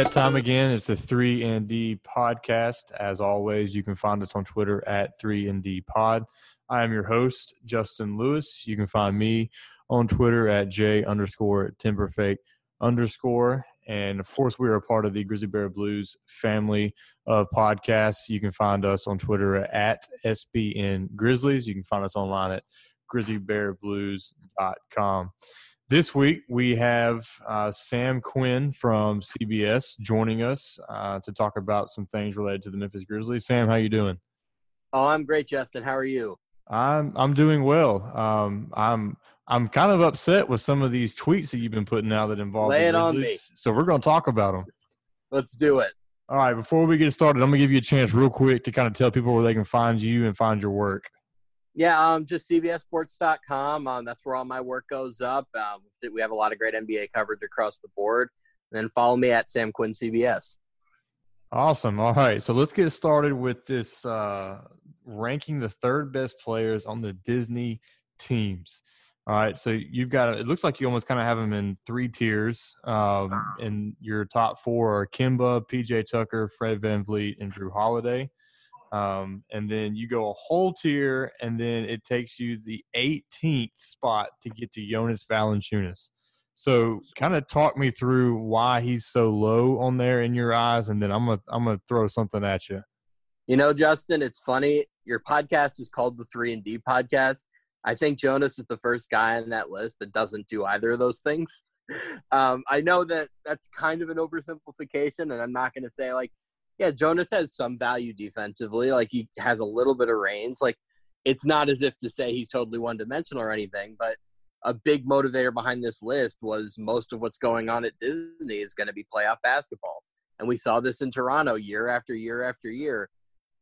That time again. It's the 3 and D podcast. As always, you can find us on Twitter at 3 and D pod. I am your host, Justin Lewis. You can find me on Twitter at J underscore Timberfake underscore. And of course, we are a part of the Grizzly Bear Blues family of podcasts. You can find us on Twitter at SBN Grizzlies. You can find us online at grizzlybearblues.com. This week we have uh, Sam Quinn from CBS joining us uh, to talk about some things related to the Memphis Grizzlies. Sam, how you doing? Oh, I'm great, Justin. How are you? I'm I'm doing well. Um, I'm I'm kind of upset with some of these tweets that you've been putting out that involve. Lay it on me. So we're going to talk about them. Let's do it. All right. Before we get started, I'm going to give you a chance, real quick, to kind of tell people where they can find you and find your work. Yeah, um, just CBSSports.com. Um, that's where all my work goes up. Um, we have a lot of great NBA coverage across the board. And then follow me at Sam Quinn CBS. Awesome. All right. So let's get started with this uh, ranking the third best players on the Disney teams. All right, so you've got it looks like you almost kind of have them in three tiers. Um, and your top four are Kemba, PJ Tucker, Fred VanVleet, and Jrue Holiday. Um, and then you go a whole tier, and then it takes you the 18th spot to get to Jonas Valanciunas. So, kind of talk me through why he's so low on there in your eyes, and then I'm gonna I'm gonna throw something at you. You know, Justin, it's funny. Your podcast is called the Three and D Podcast, I think Jonas is the first guy on that list that doesn't do either of those things. Um, I know that that's kind of an oversimplification, and I'm not going to say like, yeah, Jonas has some value defensively. Like he has a little bit of range. Like it's not as if to say he's totally one dimensional or anything, but a big motivator behind this list was most of what's going on at Disney is going to be playoff basketball. And we saw this in Toronto year after year after year.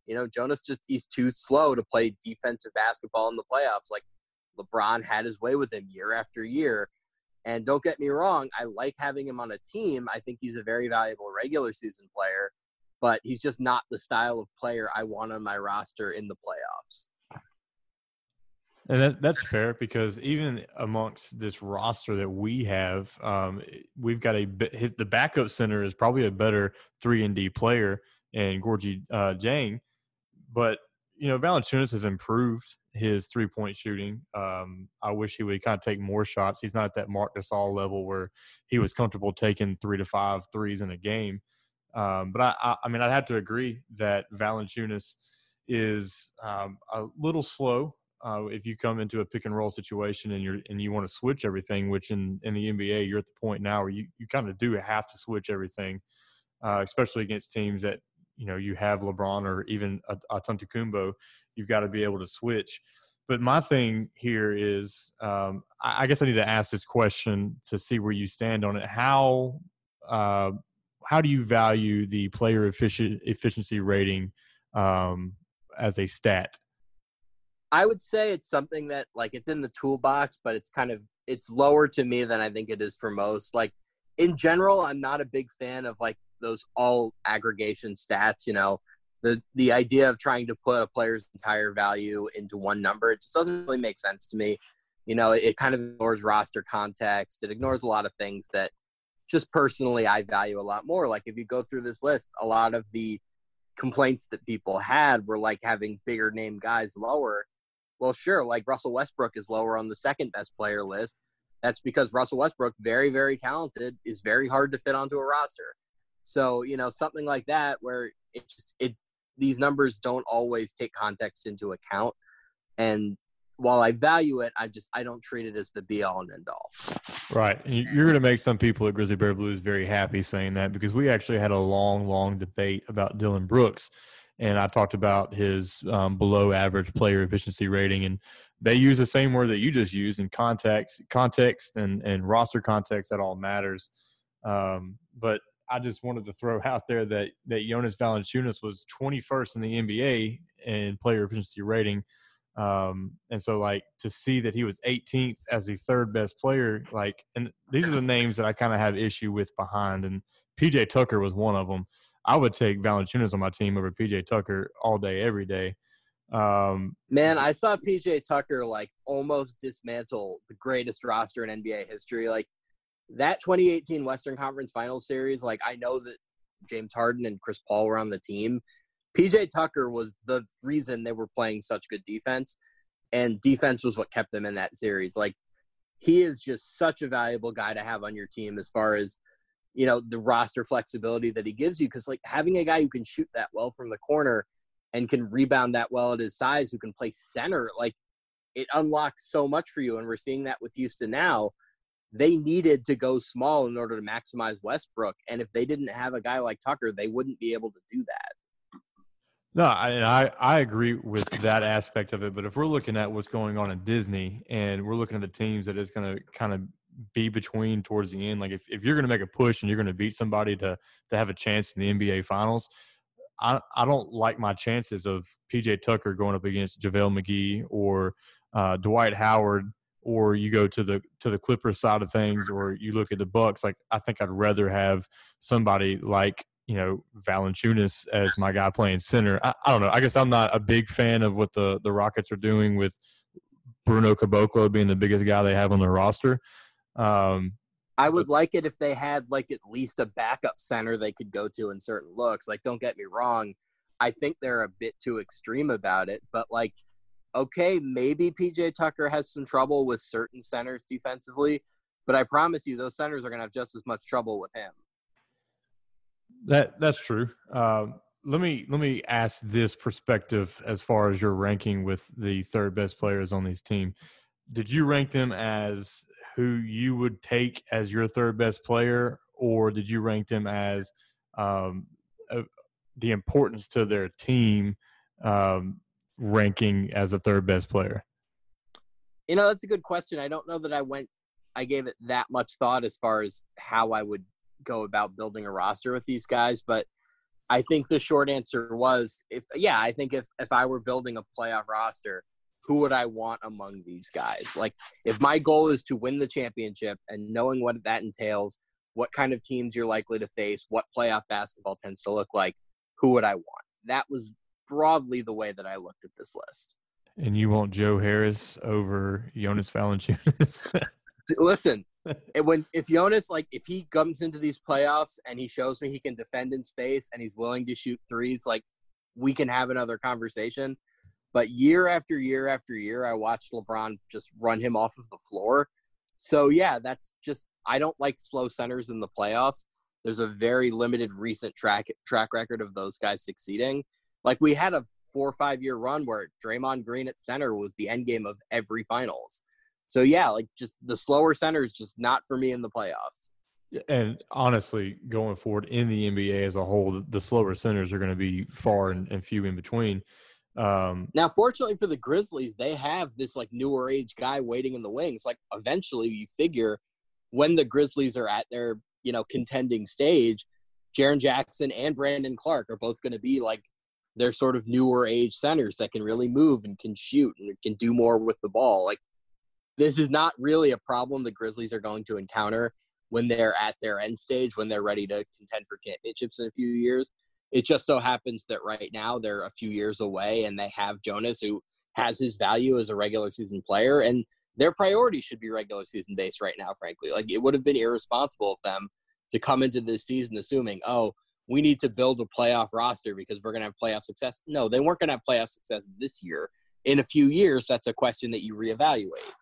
You know, Jonas just he's too slow to play defensive basketball in the playoffs. Like LeBron had his way with him year after year. And don't get me wrong, I like having him on a team. I think he's a very valuable regular season player, but he's just not the style of player I want on my roster in the playoffs. And that, that's fair because even amongst this roster that we have, um, we've got a the backup center is probably a better three and D player and Gorgui uh, Dieng, but you know Valanciunas has improved his three point shooting. Um, I wish he would kind of take more shots. He's not at that Marc Gasol level where he was comfortable taking three to five threes in a game. Um, but I, I, mean, I'd have to agree that Valanciunas is um, a little slow. Uh, if you come into a pick and roll situation and you're and you want to switch everything, which in, in the NBA you're at the point now where you, you kind of do have to switch everything, uh, especially against teams that you know you have LeBron or even a Antetokounmpo, you've got to be able to switch. But my thing here is, um, I, I, guess I need to ask this question to see where you stand on it. How uh, how do you value the player efficient, efficiency rating um, as a stat? I would say it's something that like it's in the toolbox, but it's kind of it's lower to me than I think it is for most. Like in general, I'm not a big fan of like those all aggregation stats. You know, the the idea of trying to put a player's entire value into one number it just doesn't really make sense to me. You know, it, it kind of ignores roster context. It ignores a lot of things that just personally I value a lot more. Like if you go through this list, a lot of the complaints that people had were like having bigger name guys lower. Well, sure, like Russell Westbrook is lower on the second best player list. That's because Russell Westbrook, very, very talented, is very hard to fit onto a roster. So, you know, something like that where it just it these numbers don't always take context into account. And while I value it, I just I don't treat it as the be all and end all. Right. And you're going to make some people at Grizzly Bear Blues very happy saying that because we actually had a long, long debate about Dillon Brooks. And I talked about his um, below average player efficiency rating. And they use the same word that you just used in context, context and, and roster context. That all matters. Um, but I just wanted to throw out there that that Jonas Valanciunas was 21st in the NBA in player efficiency rating. Um, and so like to see that he was 18th as the third best player, like, and these are the names that I kind of have issue with behind. And PJ Tucker was one of them. I would take Valanciunas on my team over PJ Tucker all day, every day. Um, Man, I saw PJ Tucker like almost dismantle the greatest roster in NBA history. Like that 2018 Western Conference Finals series, like I know that James Harden and Chris Paul were on the team. PJ Tucker was the reason they were playing such good defense, and defense was what kept them in that series. Like he is just such a valuable guy to have on your team as far as you know the roster flexibility that he gives you because like having a guy who can shoot that well from the corner and can rebound that well at his size who can play center like it unlocks so much for you and we're seeing that with Houston now they needed to go small in order to maximize Westbrook and if they didn't have a guy like Tucker they wouldn't be able to do that no, I, I, I agree with that aspect of it. But if we're looking at what's going on in Disney and we're looking at the teams that is going to kind of be between towards the end, like if, if you're going to make a push and you're going to beat somebody to to have a chance in the NBA Finals, I I don't like my chances of PJ Tucker going up against JaVale McGee or uh, Dwight Howard or you go to the to the Clippers side of things, or you look at the Bucks. Like I think I'd rather have somebody like you know Valanciunas as my guy playing center. I, I, don't know. I guess I'm not a big fan of what the the Rockets are doing with Bruno Caboclo being the biggest guy they have on their roster. Um, I would but, like it if they had like at least a backup center they could go to in certain looks. Like, don't get me wrong. I think they're a bit too extreme about it, but like, okay, maybe PJ Tucker has some trouble with certain centers defensively, but I promise you, those centers are going to have just as much trouble with him. That that's true. Um, let me let me ask this perspective as far as your ranking with the third best players on these team. Did you rank them as who you would take as your third best player, or did you rank them as um, uh, the importance to their team um, ranking as a third best player? You know, that's a good question. I don't know that I went, I gave it that much thought as far as how I would go about building a roster with these guys. But I think the short answer was if yeah, I think if if I were building a playoff roster, who would I want among these guys? Like if my goal is to win the championship and knowing what that entails, what kind of teams you're likely to face, what playoff basketball tends to look like, who would I want? That was broadly the way that I looked at this list. And you want Joe Harris over Jonas Valanciunas? Listen, when if Jonas like if he comes into these playoffs and he shows me he can defend in space and he's willing to shoot threes, like we can have another conversation. But year after year after year, I watched LeBron just run him off of the floor. So yeah, that's just I don't like slow centers in the playoffs. There's a very limited recent track track record of those guys succeeding. Like we had a four or five year run where Draymond Green at center was the end game of every finals. So yeah, like just the slower center is just not for me in the playoffs. And honestly, going forward in the NBA as a whole, the slower centers are going to be far and, and few in between. Um, now, fortunately for the Grizzlies, they have this like newer age guy waiting in the wings. Like eventually, you figure when the Grizzlies are at their you know contending stage, Jaren Jackson and Brandon Clarke are both going to be like their sort of newer age centers that can really move and can shoot and can do more with the ball. Like this is not really a problem the Grizzlies are going to encounter when they're at their end stage, when they're ready to contend for championships in a few years. It just so happens that right now they're a few years away and they have Jonas who has his value as a regular season player and their priority should be regular season based right now, frankly. Like it would have been irresponsible of them to come into this season assuming, oh, we need to build a playoff roster because we're going to have playoff success. No, they weren't going to have playoff success this year. In a few years, that's a question that you reevaluate.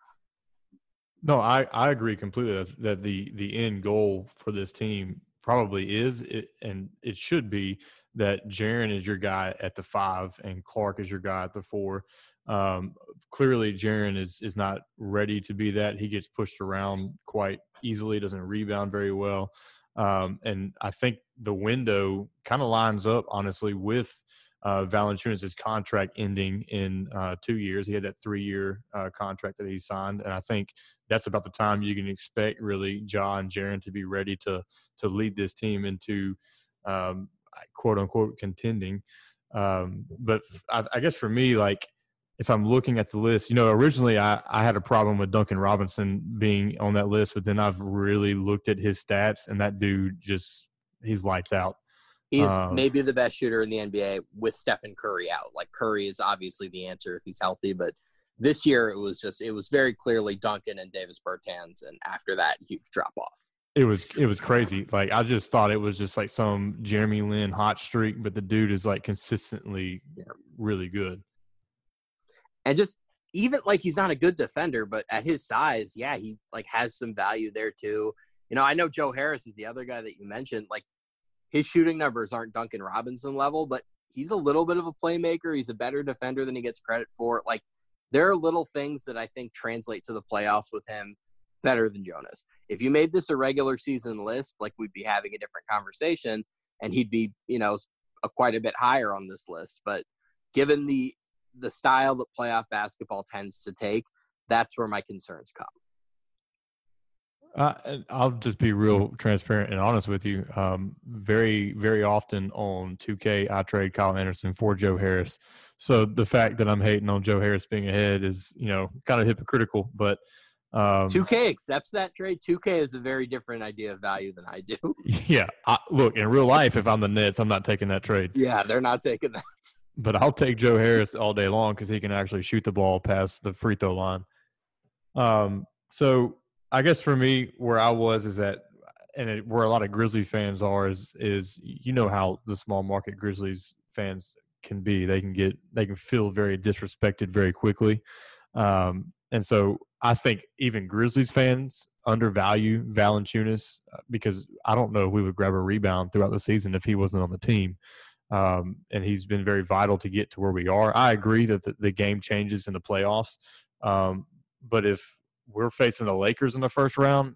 No, I, I agree completely that, the the end goal for this team probably is it, and it should be that Jaren is your guy at the five and Clarke is your guy at the four. Um, clearly, Jaren is is not ready to be that. He gets pushed around quite easily, doesn't rebound very well, um, and I think the window kind of lines up honestly with uh, Valanciunas' contract ending in uh, two years. He had that three-year uh, contract that he signed, and I think that's about the time you can expect really Ja and Jaren to be ready to to lead this team into um, quote unquote contending. Um, but I, I, guess for me, like if I'm looking at the list, you know, originally I, I had a problem with Duncan Robinson being on that list, but then I've really looked at his stats, and that dude just he's lights out. He's um, maybe the best shooter in the NBA with Stephen Curry out. Like Curry is obviously the answer if he's healthy, but this year it was just it was very clearly Duncan and Davis Bertans, and after that, huge drop off. It was it was crazy. Like I just thought it was just like some Jeremy Lin hot streak, but the dude is like consistently yeah. really good. And just even like he's not a good defender, but at his size, yeah, he like has some value there too. You know, I know Joe Harris is the other guy that you mentioned. Like his shooting numbers aren't Duncan Robinson level, but he's a little bit of a playmaker. He's a better defender than he gets credit for. Like there are little things that I think translate to the playoffs with him better than Jonas. If you made this a regular season list, like we'd be having a different conversation and he'd be, you know, a, quite a bit higher on this list. But given the the style that playoff basketball tends to take, that's where my concerns come. Uh, I'll just be real transparent and honest with you. Um, very, very often on 2K, I trade Kyle Anderson for Joe Harris. So the fact that I'm hating on Joe Harris being ahead is, you know, kind of hypocritical. But um, 2K accepts that trade. 2K is a very different idea of value than I do. Yeah, I, look in real life, if I'm the Nets, I'm not taking that trade. Yeah, they're not taking that. But I'll take Joe Harris all day long because he can actually shoot the ball past the free throw line. Um, so I guess for me, where I was is that, and it, where a lot of Grizzly fans are is is you know how the small market Grizzlies fans can be. They can get they can feel very disrespected very quickly, um, and so I think even Grizzlies fans undervalue Valanciunas uh, because I don't know if we would grab a rebound throughout the season if he wasn't on the team. Um, and he's been very vital to get to where we are. I agree that the, the game changes in the playoffs, um, but if we're facing the Lakers in the first round.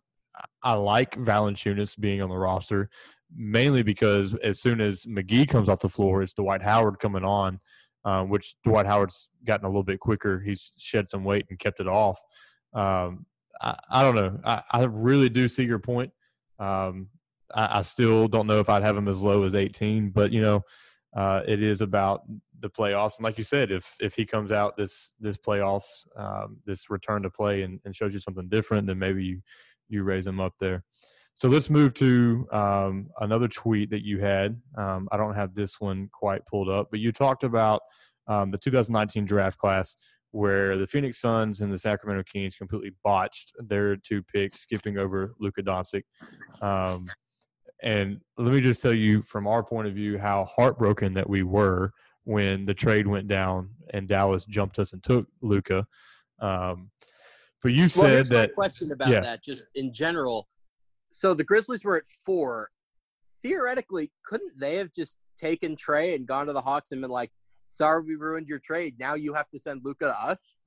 I like Valanciunas being on the roster, mainly because as soon as McGee comes off the floor, it's Dwight Howard coming on, um, which Dwight Howard's gotten a little bit quicker. He's shed some weight and kept it off. Um, I, I, don't know. I, I, really do see your point. Um, I, I, still don't know if I'd have him as low as 18, but you know, uh, it is about the playoffs. And like you said, if if he comes out this this playoffs, um, this return to play, and, and, shows you something different, then maybe you you raise him up there. So let's move to um, another tweet that you had. Um, I don't have this one quite pulled up, but you talked about um, the 2019 draft class where the Phoenix Suns and the Sacramento Kings completely botched their two picks, skipping over Luka Doncic. Um, and let me just tell you from our point of view how heartbroken that we were when the trade went down and Dallas jumped us and took Luka. Um, but you said well, that question about yeah. that just in general. So the Grizzlies were at four. Theoretically, couldn't they have just taken Trae and gone to the Hawks and been like, "Sorry, we ruined your trade. Now you have to send Luka to us."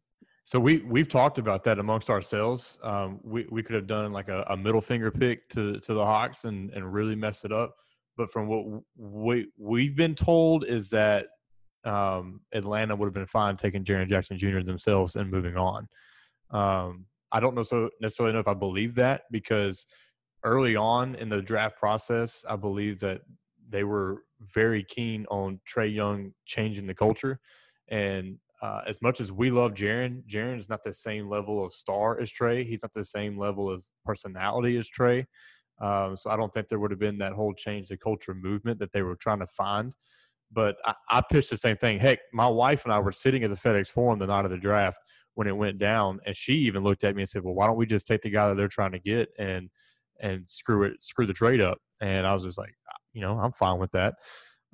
So we we've talked about that amongst ourselves. Um, we we could have done like a, a, middle finger pick to to the Hawks and and really mess it up. But from what we we've been told is that um, Atlanta would have been fine taking Jaren Jackson Jr. themselves and moving on. Um, I don't know so necessarily know if I believe that because early on in the draft process, I believe that they were very keen on Trae Young changing the culture. And uh, as much as we love Jaren, Jaren is not the same level of star as Trae. He's not the same level of personality as Trae. Um, so I don't think there would have been that whole change the culture movement that they were trying to find. But I, I pitched the same thing. Heck, my wife and I were sitting at the FedEx Forum the night of the draft when it went down, and she even looked at me and said, "Well, why don't we just take the guy that they're trying to get and and screw it, screw the trade up?" And I was just like, you know, I'm fine with that.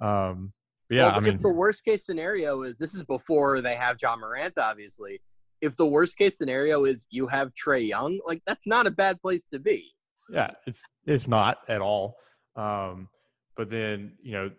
Um, yeah, well, I mean, if the worst case scenario is this is before they have Ja Morant, obviously. If the worst case scenario is you have Trae Young, like that's not a bad place to be. Yeah, it's it's not at all. Um, but then, you know,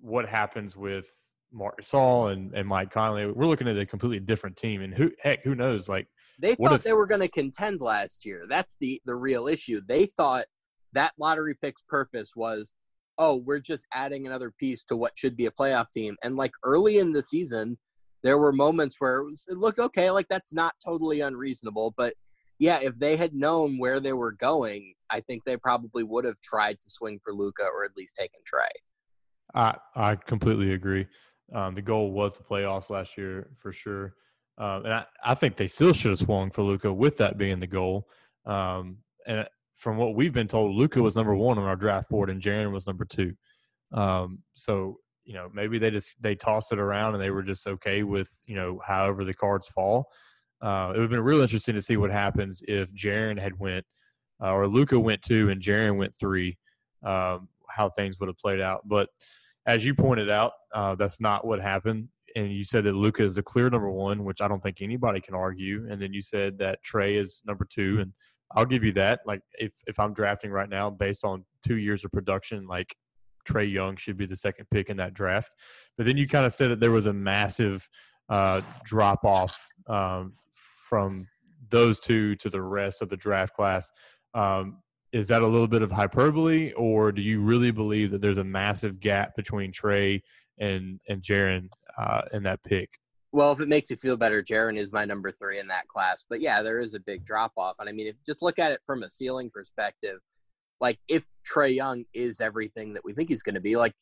what happens with Marc Gasol and, and Mike Conley? We're looking at a completely different team. And who heck, who knows? Like they thought if, they were going to contend last year. That's the the real issue. They thought that lottery pick's purpose was, oh, we're just adding another piece to what should be a playoff team. And like early in the season, there were moments where it, was, it looked okay. Like that's not totally unreasonable, but yeah, if they had known where they were going, I think they probably would have tried to swing for Luka or at least taken Trae. I I completely agree. Um, the goal was the playoffs last year for sure, um, and I, I think they still should have swung for Luka with that being the goal. Um, and from what we've been told, Luka was number one on our draft board, and Jaren was number two. Um, so you know maybe they just they tossed it around and they were just okay with you know however the cards fall. Uh, it would have been real interesting to see what happens if Jaren had went uh, or Luka went two and Jaren went three, um, how things would have played out. But as you pointed out, uh, that's not what happened. And you said that Luka is the clear number one, which I don't think anybody can argue. And then you said that Trae is number two, and I'll give you that. Like if if I'm drafting right now based on two years of production, like Trae Young should be the second pick in that draft. But then you kind of said that there was a massive uh, drop off um, from those two to the rest of the draft class. Um, is that a little bit of hyperbole, or do you really believe that there's a massive gap between Trae and and Jaren uh, in that pick? Well, if it makes you feel better, Jaren is my number three in that class. But yeah, there is a big drop off, and I mean, if just look at it from a ceiling perspective, like if Trae Young is everything that we think he's going to be, like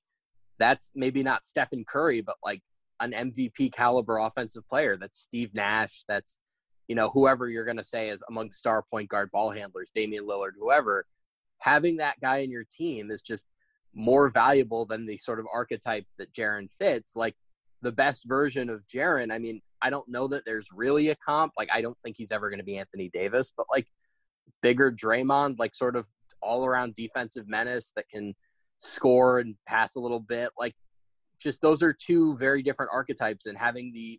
that's maybe not Stephen Curry, but like an MVP caliber offensive player. That's Steve Nash. That's you know whoever you're going to say is among star point guard ball handlers, Damian Lillard, whoever. Having that guy in your team is just more valuable than the sort of archetype that Jaren fits. Like the best version of Jaren. I mean, I don't know that there's really a comp. Like I don't think he's ever going to be Anthony Davis, but like bigger Draymond, like sort of all around defensive menace that can score and pass a little bit. Like, just those are two very different archetypes, and having the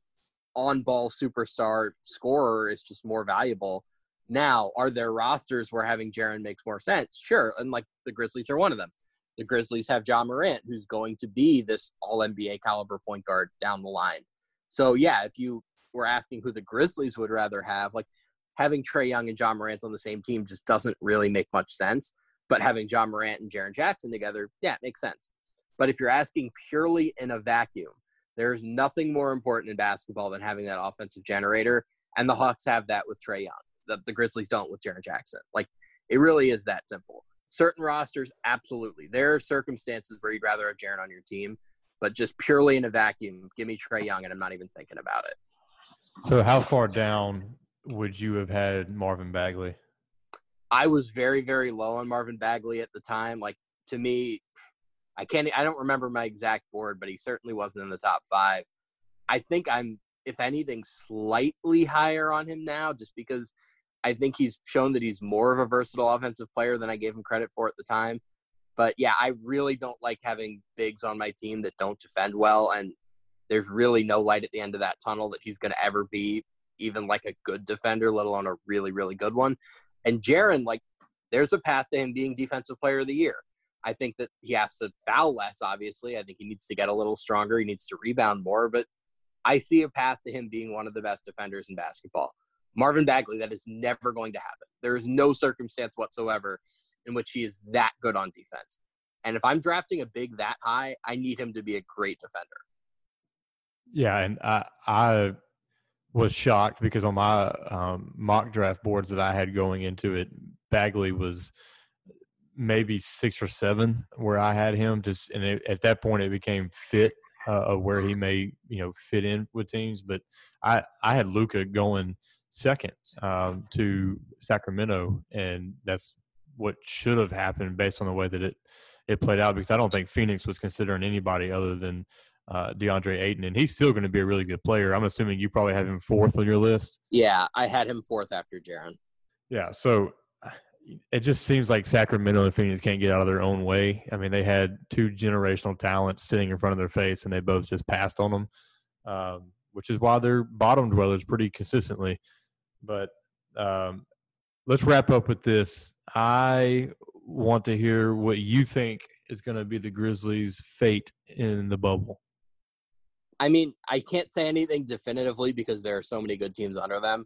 on ball superstar scorer is just more valuable. Now, are there rosters where having Jaren makes more sense? Sure. And like the Grizzlies are one of them. The Grizzlies have Ja Morant, who's going to be this all NBA caliber point guard down the line. So, yeah, if you were asking who the Grizzlies would rather have, like having Trae Young and Ja Morant on the same team just doesn't really make much sense. But having Ja Morant and Jaren Jackson together, yeah, it makes sense. But if you're asking purely in a vacuum, there's nothing more important in basketball than having that offensive generator. And the Hawks have that with Trae Young. The, the Grizzlies don't with Jaren Jackson. Like, it really is that simple. Certain rosters, absolutely. There are circumstances where you'd rather have Jaren on your team, but just purely in a vacuum, give me Trae Young, and I'm not even thinking about it. So, how far down would you have had Marvin Bagley? I was very, very low on Marvin Bagley at the time. Like to me, I can't. I don't remember my exact board, but he certainly wasn't in the top five. I think I'm, if anything, slightly higher on him now, just because I think he's shown that he's more of a versatile offensive player than I gave him credit for at the time. But yeah, I really don't like having bigs on my team that don't defend well, and there's really no light at the end of that tunnel that he's going to ever be even like a good defender, let alone a really, really good one. And Jaren, like, there's a path to him being defensive player of the year. I think that he has to foul less, obviously. I think he needs to get a little stronger. He needs to rebound more. But I see a path to him being one of the best defenders in basketball. Marvin Bagley, that is never going to happen. There is no circumstance whatsoever in which he is that good on defense. And if I'm drafting a big that high, I need him to be a great defender. Yeah, and I I was shocked because on my um, mock draft boards that I had going into it, Bagley was maybe six or seven where I had him. Just and it, at that point, it became fit uh, of where he may you know fit in with teams. But I I had Luka going second um, to Sacramento, and that's what should have happened based on the way that it it played out. Because I don't think Phoenix was considering anybody other than uh, DeAndre Ayton, and he's still going to be a really good player. I'm assuming you probably have him fourth on your list. Yeah, I had him fourth after Jaren. Yeah, so it just seems like Sacramento and Phoenix can't get out of their own way. I mean, they had two generational talents sitting in front of their face, and they both just passed on them, um, which is why they're bottom dwellers pretty consistently. But um, let's wrap up with this. I want to hear what you think is going to be the Grizzlies' fate in the bubble. I mean, I can't say anything definitively because there are so many good teams under them,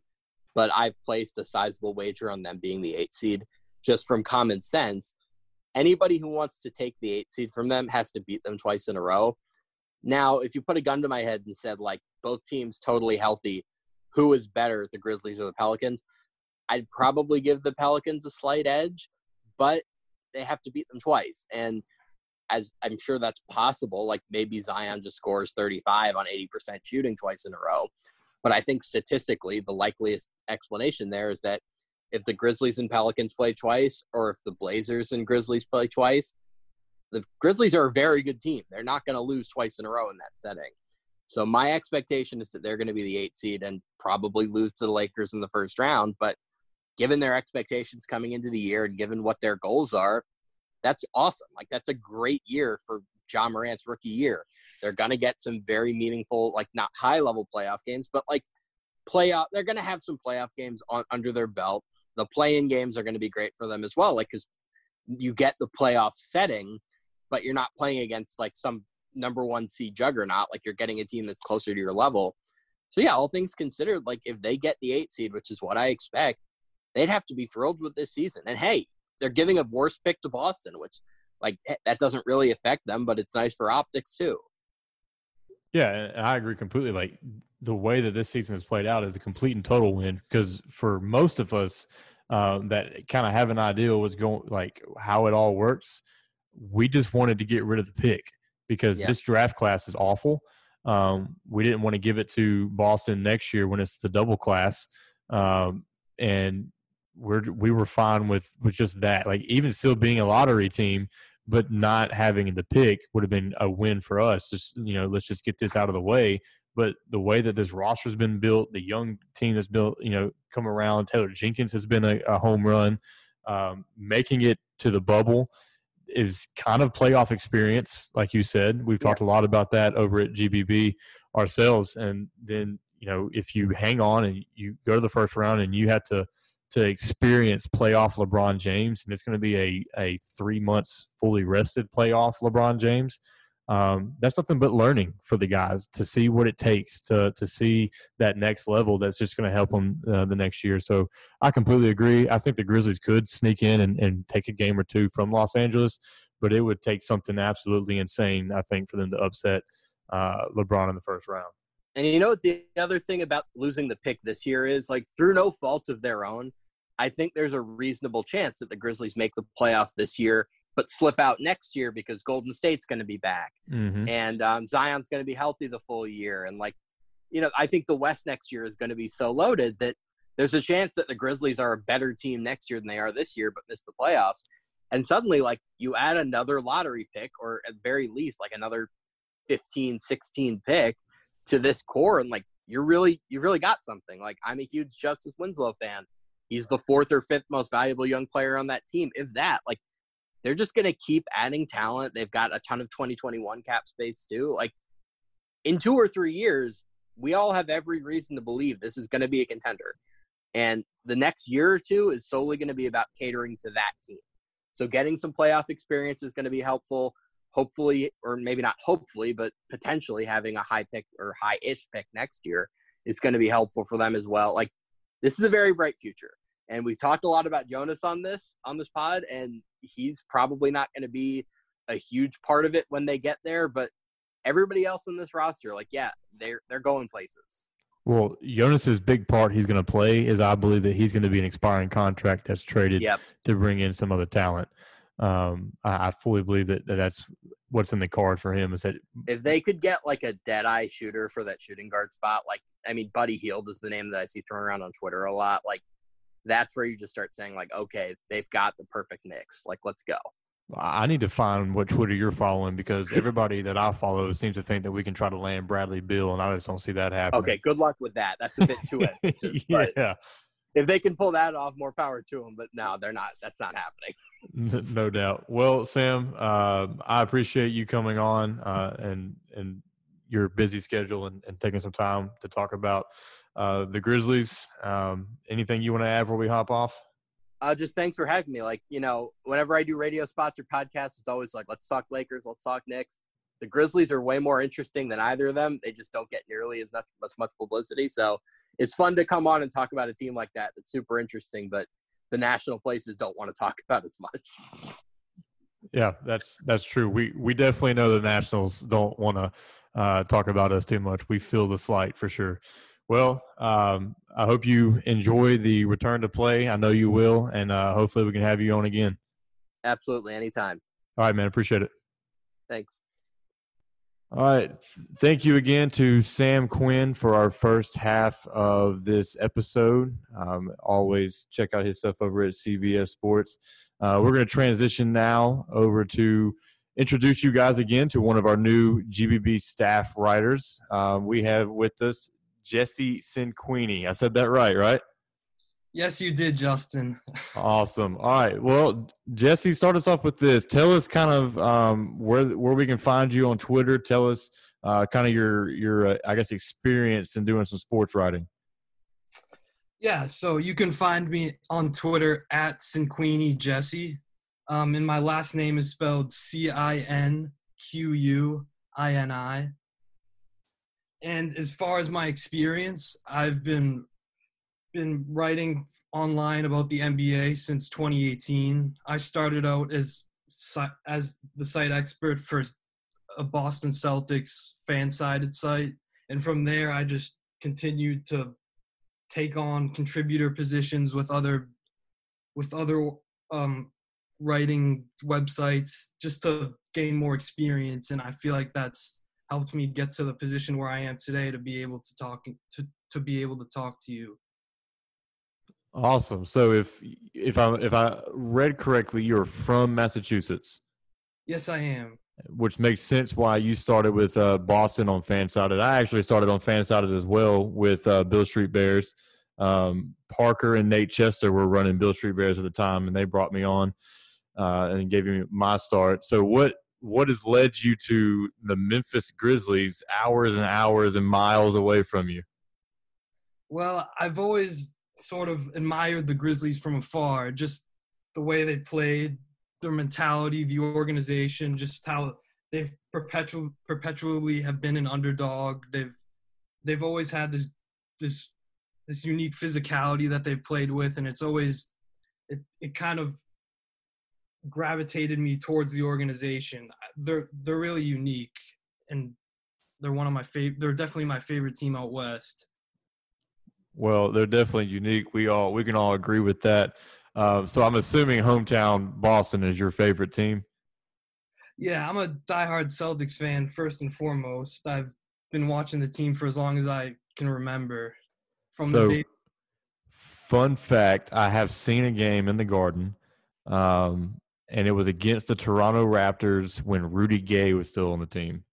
but I've placed a sizable wager on them being the eight seed just from common sense. Anybody who wants to take the eight seed from them has to beat them twice in a row. Now, if you put a gun to my head and said, like, both teams totally healthy, who is better, the Grizzlies or the Pelicans? I'd probably give the Pelicans a slight edge, but they have to beat them twice. And as I'm sure that's possible. Like maybe Zion just scores 35 on 80% shooting twice in a row. But I think statistically, the likeliest explanation there is that if the Grizzlies and Pelicans play twice, or if the Blazers and Grizzlies play twice, the Grizzlies are a very good team. They're not going to lose twice in a row in that setting. So my expectation is that they're going to be the eight seed and probably lose to the Lakers in the first round. But given their expectations coming into the year and given what their goals are, that's awesome. Like that's a great year for Ja Morant's rookie year. They're gonna get some very meaningful, like not high level playoff games, but like playoff. They're gonna have some playoff games on under their belt. The play-in games are gonna be great for them as well. Like because you get the playoff setting, but you're not playing against like some number one seed juggernaut. Like you're getting a team that's closer to your level. So yeah, all things considered, like if they get the eight seed, which is what I expect, they'd have to be thrilled with this season. And hey, they're giving a worse pick to Boston, which like that doesn't really affect them, but it's nice for optics too. Yeah, I agree completely. Like the way that this season has played out is a complete and total win because for most of us um, that kind of have an idea what's going like how it all works, we just wanted to get rid of the pick because yeah. this draft class is awful. Um, we didn't want to give it to Boston next year when it's the double class, um, and we're we were fine with with just that. Like even still being a lottery team, but not having the pick would have been a win for us. Just you know, let's just get this out of the way. But the way that this roster's been built, the young team that's built, you know, come around. Taylor Jenkins has been a, a home run. Um, making it to the bubble is kind of playoff experience, like you said. We've talked a lot about that over at GBB ourselves. And then, you know, if you hang on and you go to the first round and you have to to experience playoff LeBron James, and it's going to be a a three months fully rested playoff LeBron James um, that's nothing but learning for the guys to see what it takes to to see that next level. That's just going to help them uh, the next year. So I completely agree. I think the Grizzlies could sneak in and, and take a game or two from Los Angeles, but it would take something absolutely insane, I think, for them to upset uh, LeBron in the first round. And you know what the other thing about losing the pick this year is like through no fault of their own, I think there's a reasonable chance that the Grizzlies make the playoffs this year but slip out next year because Golden State's going to be back mm-hmm. and um, Zion's going to be healthy the full year. And like, you know, I think the West next year is going to be so loaded that there's a chance that the Grizzlies are a better team next year than they are this year, but miss the playoffs. And suddenly, like, you add another lottery pick, or at very least, like another 15, 16 pick to this core, and like, you're really, you really got something. Like, I'm a huge Justice Winslow fan. He's the fourth or fifth most valuable young player on that team. If that, like, they're just going to keep adding talent. They've got a ton of 2021 cap space too. Like in two or three years, we all have every reason to believe this is going to be a contender. And the next year or two is solely going to be about catering to that team. So getting some playoff experience is going to be helpful. Hopefully, or maybe not hopefully, but potentially having a high pick or high ish pick next year is going to be helpful for them as well. Like this is a very bright future. And we talked a lot about Jonas on this on this pod, and he's probably not going to be a huge part of it when they get there. But everybody else in this roster, like, yeah, they're they're going places. Well, Jonas's big part he's going to play is I believe that he's going to be an expiring contract that's traded yep. to bring in some other talent. Um, I, I, fully believe that, that that's what's in the card for him. Is that if they could get like a dead eye shooter for that shooting guard spot, like I mean, Buddy Hield is the name that I see thrown around on Twitter a lot. Like that's where you just start saying like, okay, they've got the perfect mix. Like, let's go. I need to find what Twitter you're following because everybody that I follow seems to think that we can try to land Bradley Beal, and I just don't see that happening. Okay, good luck with that. That's a bit too ambitious. yeah. If they can pull that off, more power to them. But no, they're not. That's not happening. No doubt. Well, Sam, uh, I appreciate you coming on uh, and and your busy schedule and, and taking some time to talk about uh, the Grizzlies. Um, anything you want to add before we hop off? Uh, just thanks for having me. Like, you know, whenever I do radio spots or podcasts, it's always like, let's talk Lakers, let's talk Knicks. The Grizzlies are way more interesting than either of them. They just don't get nearly as much, as much publicity. So it's fun to come on and talk about a team like that that's super interesting, but the national places don't want to talk about as much. Yeah, that's that's true. We we definitely know the Nationals don't want to uh, talk about us too much. We feel the slight for sure. Well, um, I hope you enjoy the return to play. I know you will, and uh, hopefully we can have you on again. Absolutely, anytime. All right, man. Appreciate it. Thanks. All right. Thank you again to Sam Quinn for our first half of this episode. Um, always check out his stuff over at CBS Sports. Uh, we're going to transition now over to introduce you guys again to one of our new GBB staff writers. Um, we have with us Jesse Cinquini. I said that right, right? Yes, you did, Justin. awesome. All right. Well, Jesse, start us off with this. Tell us kind of um, where where we can find you on Twitter. Tell us uh, kind of your your uh, I guess experience in doing some sports writing. Yeah, so you can find me on Twitter at Cinquini Jesse. Um, and my last name is spelled C I N Q U I N I. And as far as my experience, I've been been writing online about the NBA since 2018. I started out as as the site expert for a Boston Celtics fan-sided site, and from there I just continued to take on contributor positions with other with other um, writing websites just to gain more experience and i feel like that's helped me get to the position where i am today to be able to talk to to be able to talk to you. Awesome. So if if i if i read correctly you're from massachusetts? Yes i am. Which makes sense why you started with uh, boston on fansided i actually started on fansided as well with uh, beale street bears. Um, parker and nate chester were running Beale street bears at the time and they brought me on uh, and gave me my start. So what what has led you to the Memphis Grizzlies, hours and hours and miles away from you? Well, I've always sort of admired the Grizzlies from afar, just the way they played, their mentality, the organization, just how they've perpetual perpetually have been an underdog. They've they've always had this this this unique physicality that they've played with, and it's always it it kind of gravitated me towards the organization. They're they're really unique, and they're one of my favorite. They're definitely my favorite team out west. Well, they're definitely unique. We all we can all agree with that. Um, so I'm assuming hometown Boston is your favorite team. Yeah, I'm a diehard Celtics fan first and foremost. I've been watching the team for as long as I can remember. From so, the day- fun fact: I have seen a game in the Garden. Um, and it was against the Toronto Raptors when Rudy Gay was still on the team.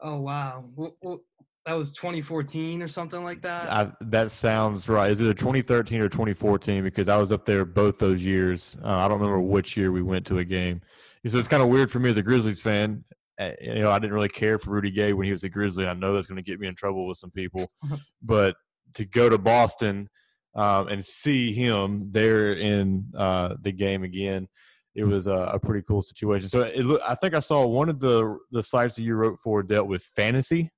Oh wow, well, well, that was 2014 or something like that. I, that sounds right. Is it 2013 or 2014? Because I was up there both those years. Uh, I don't remember which year we went to a game. So it's kind of weird for me as a Grizzlies fan. Uh, you know, I didn't really care for Rudy Gay when he was a Grizzly. I know that's going to get me in trouble with some people, but to go to Boston um, and see him there in uh, the game again it was a, a pretty cool situation. So it, I think I saw one of the the sites that you wrote for dealt with fantasy.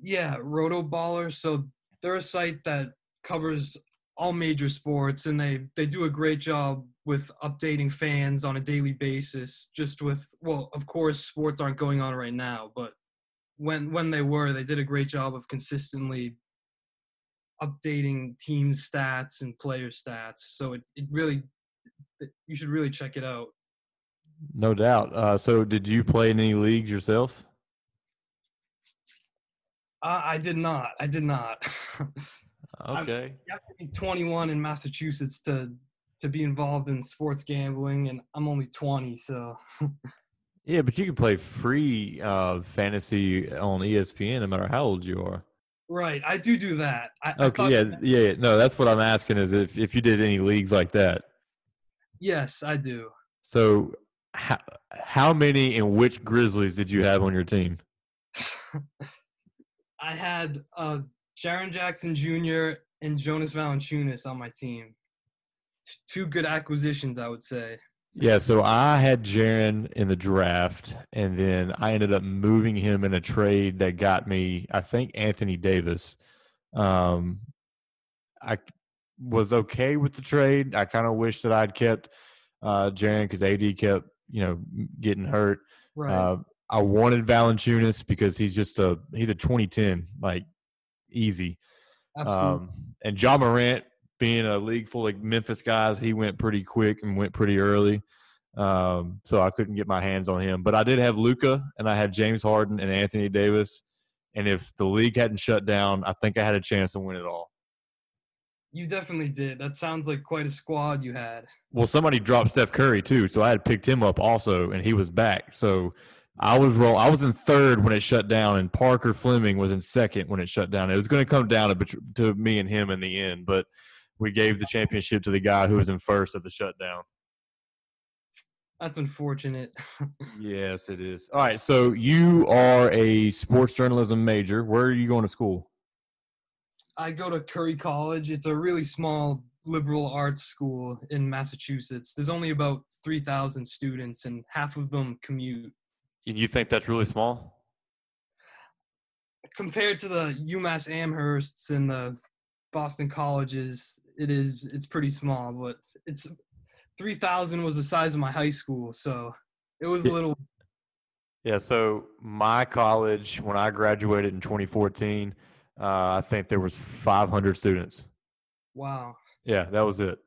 Yeah, RotoBaller. So they're a site that covers all major sports, and they they do a great job with updating fans on a daily basis. Just with well, of course, sports aren't going on right now, but when when they were, they did a great job of consistently updating team stats and player stats. So it, it really you should really check it out. No doubt. Uh, so, did you play in any leagues yourself? Uh, I did not. I did not. okay. you have to be 21 in Massachusetts to to be involved in sports gambling, and I'm only 20, so. yeah, but you can play free uh, fantasy on ESPN no matter how old you are. Right, I do do that. I, okay, I yeah, that- yeah, no, that's what I'm asking is if if you did any leagues like that. Yes, I do. So, how, how many and which Grizzlies did you have on your team? I had uh, Jaren Jackson Jr. and Jonas Valanciunas on my team. Two good acquisitions, I would say. Yeah, so I had Jaren in the draft, and then I ended up moving him in a trade that got me, I think, Anthony Davis. Um, I was okay with the trade. I kind of wish that I'd kept uh, Jaren because AD kept you know getting hurt. Right. Uh, I wanted Valanciunas because he's just a he's a 2010 like easy. Absolutely. Um, and Ja Morant being a league full of Memphis guys, he went pretty quick and went pretty early. Um, so I couldn't get my hands on him. But I did have Luka and I had James Harden and Anthony Davis. And if the league hadn't shut down, I think I had a chance to win it all. You definitely did. That sounds like quite a squad you had. Well, somebody dropped Steph Curry too, so I had picked him up also, and he was back. So I was roll. I was in third when it shut down, and Parker Fleming was in second when it shut down. It was going to come down to, to me and him in the end, but we gave the championship to the guy who was in first at the shutdown. That's unfortunate. yes, it is. All right, so you are a sports journalism major. Where are you going to school? I go to Curry College. It's a really small liberal arts school in Massachusetts. There's only about 3,000 students, and half of them commute. And you think that's really small? Compared to the UMass Amhersts and the Boston colleges, it is it's pretty small, but it's 3,000 was the size of my high school, so it was a little. Yeah, so my college, when I graduated in 2014, uh, I think there was 500 students. Wow. Yeah, that was it.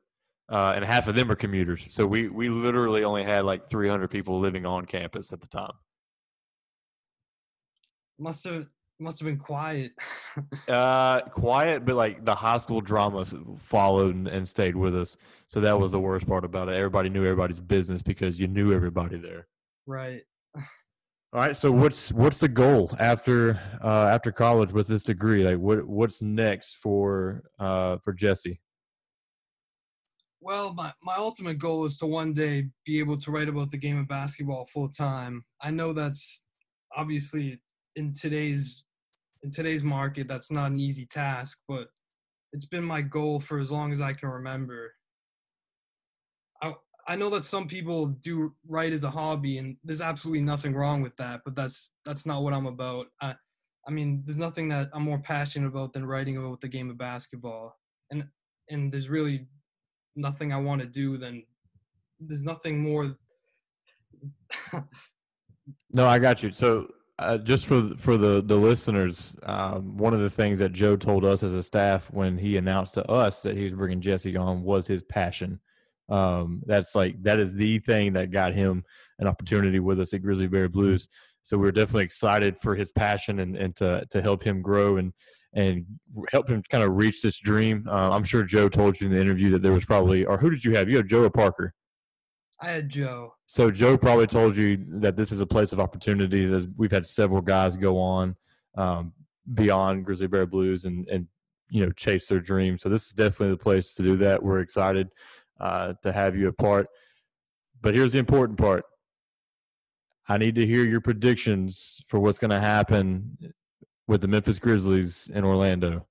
Uh, and half of them are commuters. So we, we literally only had like 300 people living on campus at the time. Must have must have been quiet. uh, quiet, but like the high school drama followed and, and, stayed with us. So that was the worst part about it. Everybody knew everybody's business because you knew everybody there. Right. All right. So what's what's the goal after uh, after college with this degree? Like what what's next for uh, for Jesse? Well, my, my ultimate goal is to one day be able to write about the game of basketball full time. I know that's obviously in today's in today's market, that's not an easy task, but it's been my goal for as long as I can remember. I I know that some people do write as a hobby, and there's absolutely nothing wrong with that. But that's that's not what I'm about. I I mean, there's nothing that I'm more passionate about than writing about the game of basketball, and and there's really nothing I want to do than there's nothing more. no, I got you. So uh, just for for the the listeners, um, one of the things that Joe told us as a staff when he announced to us that he was bringing Jesse on was his passion. Um, that's like that is the thing that got him an opportunity with us at Grizzly Bear Blues. So we're definitely excited for his passion and, and to to help him grow and and help him kind of reach this dream. Uh, I'm sure Joe told you in the interview that there was probably or who did you have? You had Joe or Parker? I had Joe. So Joe probably told you that this is a place of opportunity. There's, we've had several guys go on um, beyond Grizzly Bear Blues and and you know chase their dreams. So this is definitely the place to do that. We're excited uh, to have you a part. But here's the important part. I need to hear your predictions for what's going to happen with the Memphis Grizzlies in Orlando.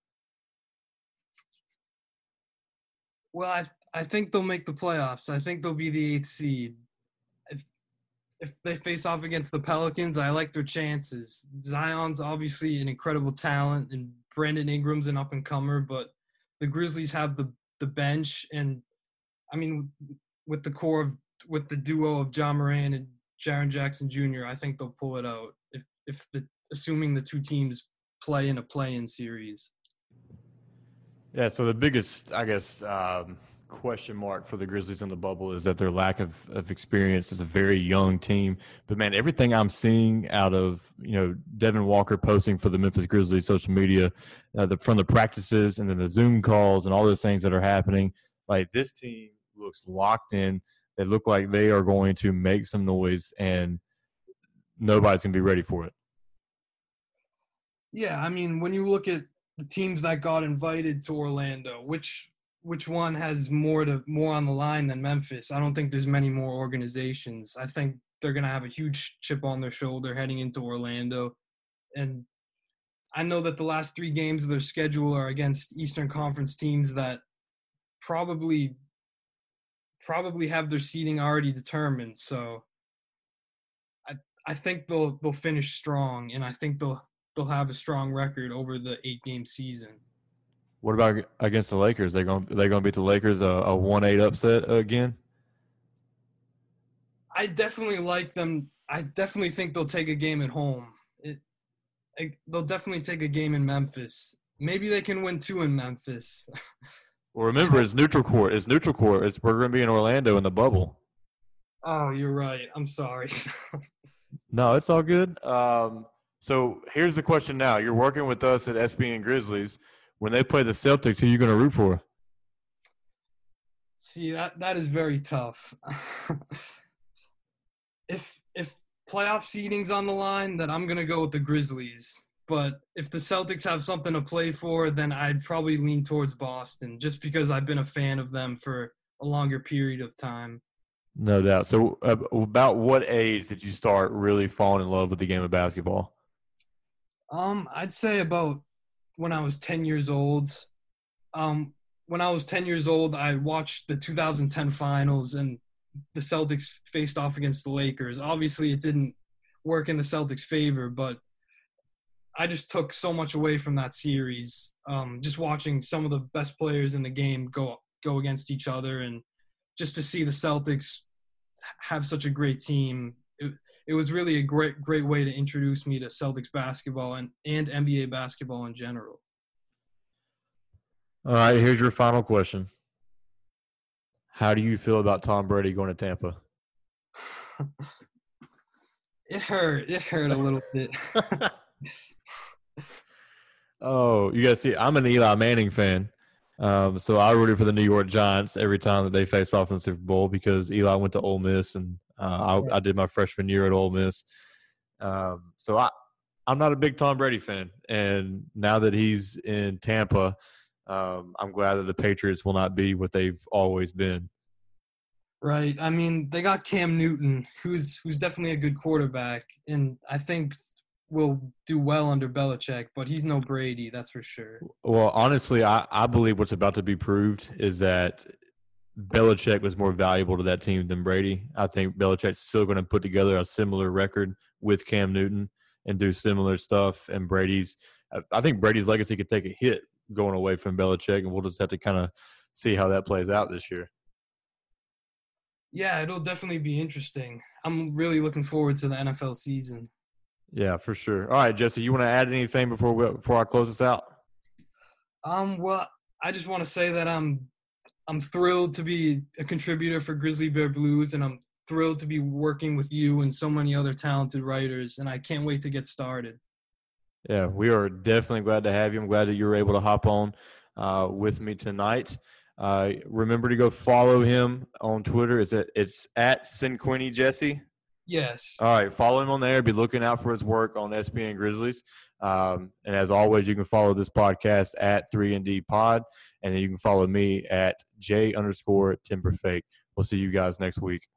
Well, I I think they'll make the playoffs. I think they'll be the eighth seed. If if they face off against the Pelicans, I like their chances. Zion's obviously an incredible talent, and Brandon Ingram's an up and comer, but the Grizzlies have the the bench, and I mean, with the core of with the duo of Ja Morant and Jaren Jackson Jr., I think they'll pull it out. If if the assuming the two teams play in a play-in series. Yeah. So the biggest, I guess. Um question mark for the Grizzlies in the bubble is that their lack of, of experience is a very young team. But man, everything I'm seeing out of you know Devin Walker posting for the Memphis Grizzlies social media, uh, the, from the practices and then the Zoom calls and all those things that are happening, like this team looks locked in. They look like they are going to make some noise, and nobody's going to be ready for it. Yeah, I mean, when you look at the teams that got invited to Orlando, which which one has more to more on the line than Memphis. I don't think there's many more organizations. I think they're gonna have a huge chip on their shoulder heading into Orlando, and I know that the last three games of their schedule are against Eastern Conference teams that probably probably have their seating already determined. So I I think they'll they'll finish strong, and I think they'll they'll have a strong record over the eight game season. What about against the Lakers? They going they going to beat the Lakers a, a one eight upset again? I definitely like them. I definitely think they'll take a game at home. It, it, they'll definitely take a game in Memphis. Maybe they can win two in Memphis. well, remember it's neutral court. It's neutral court. It's, we're going to be in Orlando in the bubble. Oh, you're right. I'm sorry. no, it's all good. Um, so here's the question now. You're working with us at SBN Grizzlies when they play the Celtics, who are you going to root for? See that that is very tough. if if playoff seeding's on the line, then I'm gonna go with the Grizzlies. But if the Celtics have something to play for, then I'd probably lean towards Boston just because I've been a fan of them for a longer period of time. No doubt. So, uh, about what age did you start really falling in love with the game of basketball? Um, I'd say about when I was 10 years old. Um, when I was 10 years old, I watched the 2010 finals and the Celtics faced off against the Lakers. Obviously, it didn't work in the Celtics' favor, but I just took so much away from that series. Um, just watching some of the best players in the game go go against each other, and just to see the Celtics have such a great team, it, it was really a great great way to introduce me to Celtics basketball and and NBA basketball in general. All right, here's your final question. How do you feel about Tom Brady going to Tampa? it hurt. It hurt a little bit. oh, you guys see, I'm an Eli Manning fan. Um, so I rooted for the New York Giants every time that they faced off in the Super Bowl because Eli went to Ole Miss and uh, I, I, did my freshman year at Ole Miss. Um, so I, I'm not a big Tom Brady fan, and now that he's in Tampa, um, I'm glad that the Patriots will not be what they've always been. Right. I mean, they got Cam Newton, who's who's definitely a good quarterback, and I think will do well under Belichick, but he's no Brady, that's for sure. Well, honestly, I, I believe what's about to be proved is that Belichick was more valuable to that team than Brady. I think Belichick's still going to put together a similar record with Cam Newton and do similar stuff. And Brady's, I think Brady's legacy could take a hit going away from Belichick, and we'll just have to kind of see how that plays out this year. Yeah, it'll definitely be interesting. I'm really looking forward to the NFL season. Yeah, for sure. All right, Jesse, you want to add anything before we, before I close this out? Um, well, I just want to say that I'm I'm thrilled to be a contributor for Grizzly Bear Blues, and I'm thrilled to be working with you and so many other talented writers, and I can't wait to get started. Yeah, we are definitely glad to have you. I'm glad that you were able to hop on uh, with me tonight. Uh, remember to go follow him on Twitter. Is it? It's at Cinquini Jesse. Yes. All right, follow him on there. Be looking out for his work on SBN Grizzlies. Um, and as always, you can follow this podcast at 3ND Pod, and then you can follow me at J underscore Timberfake. We'll see you guys next week.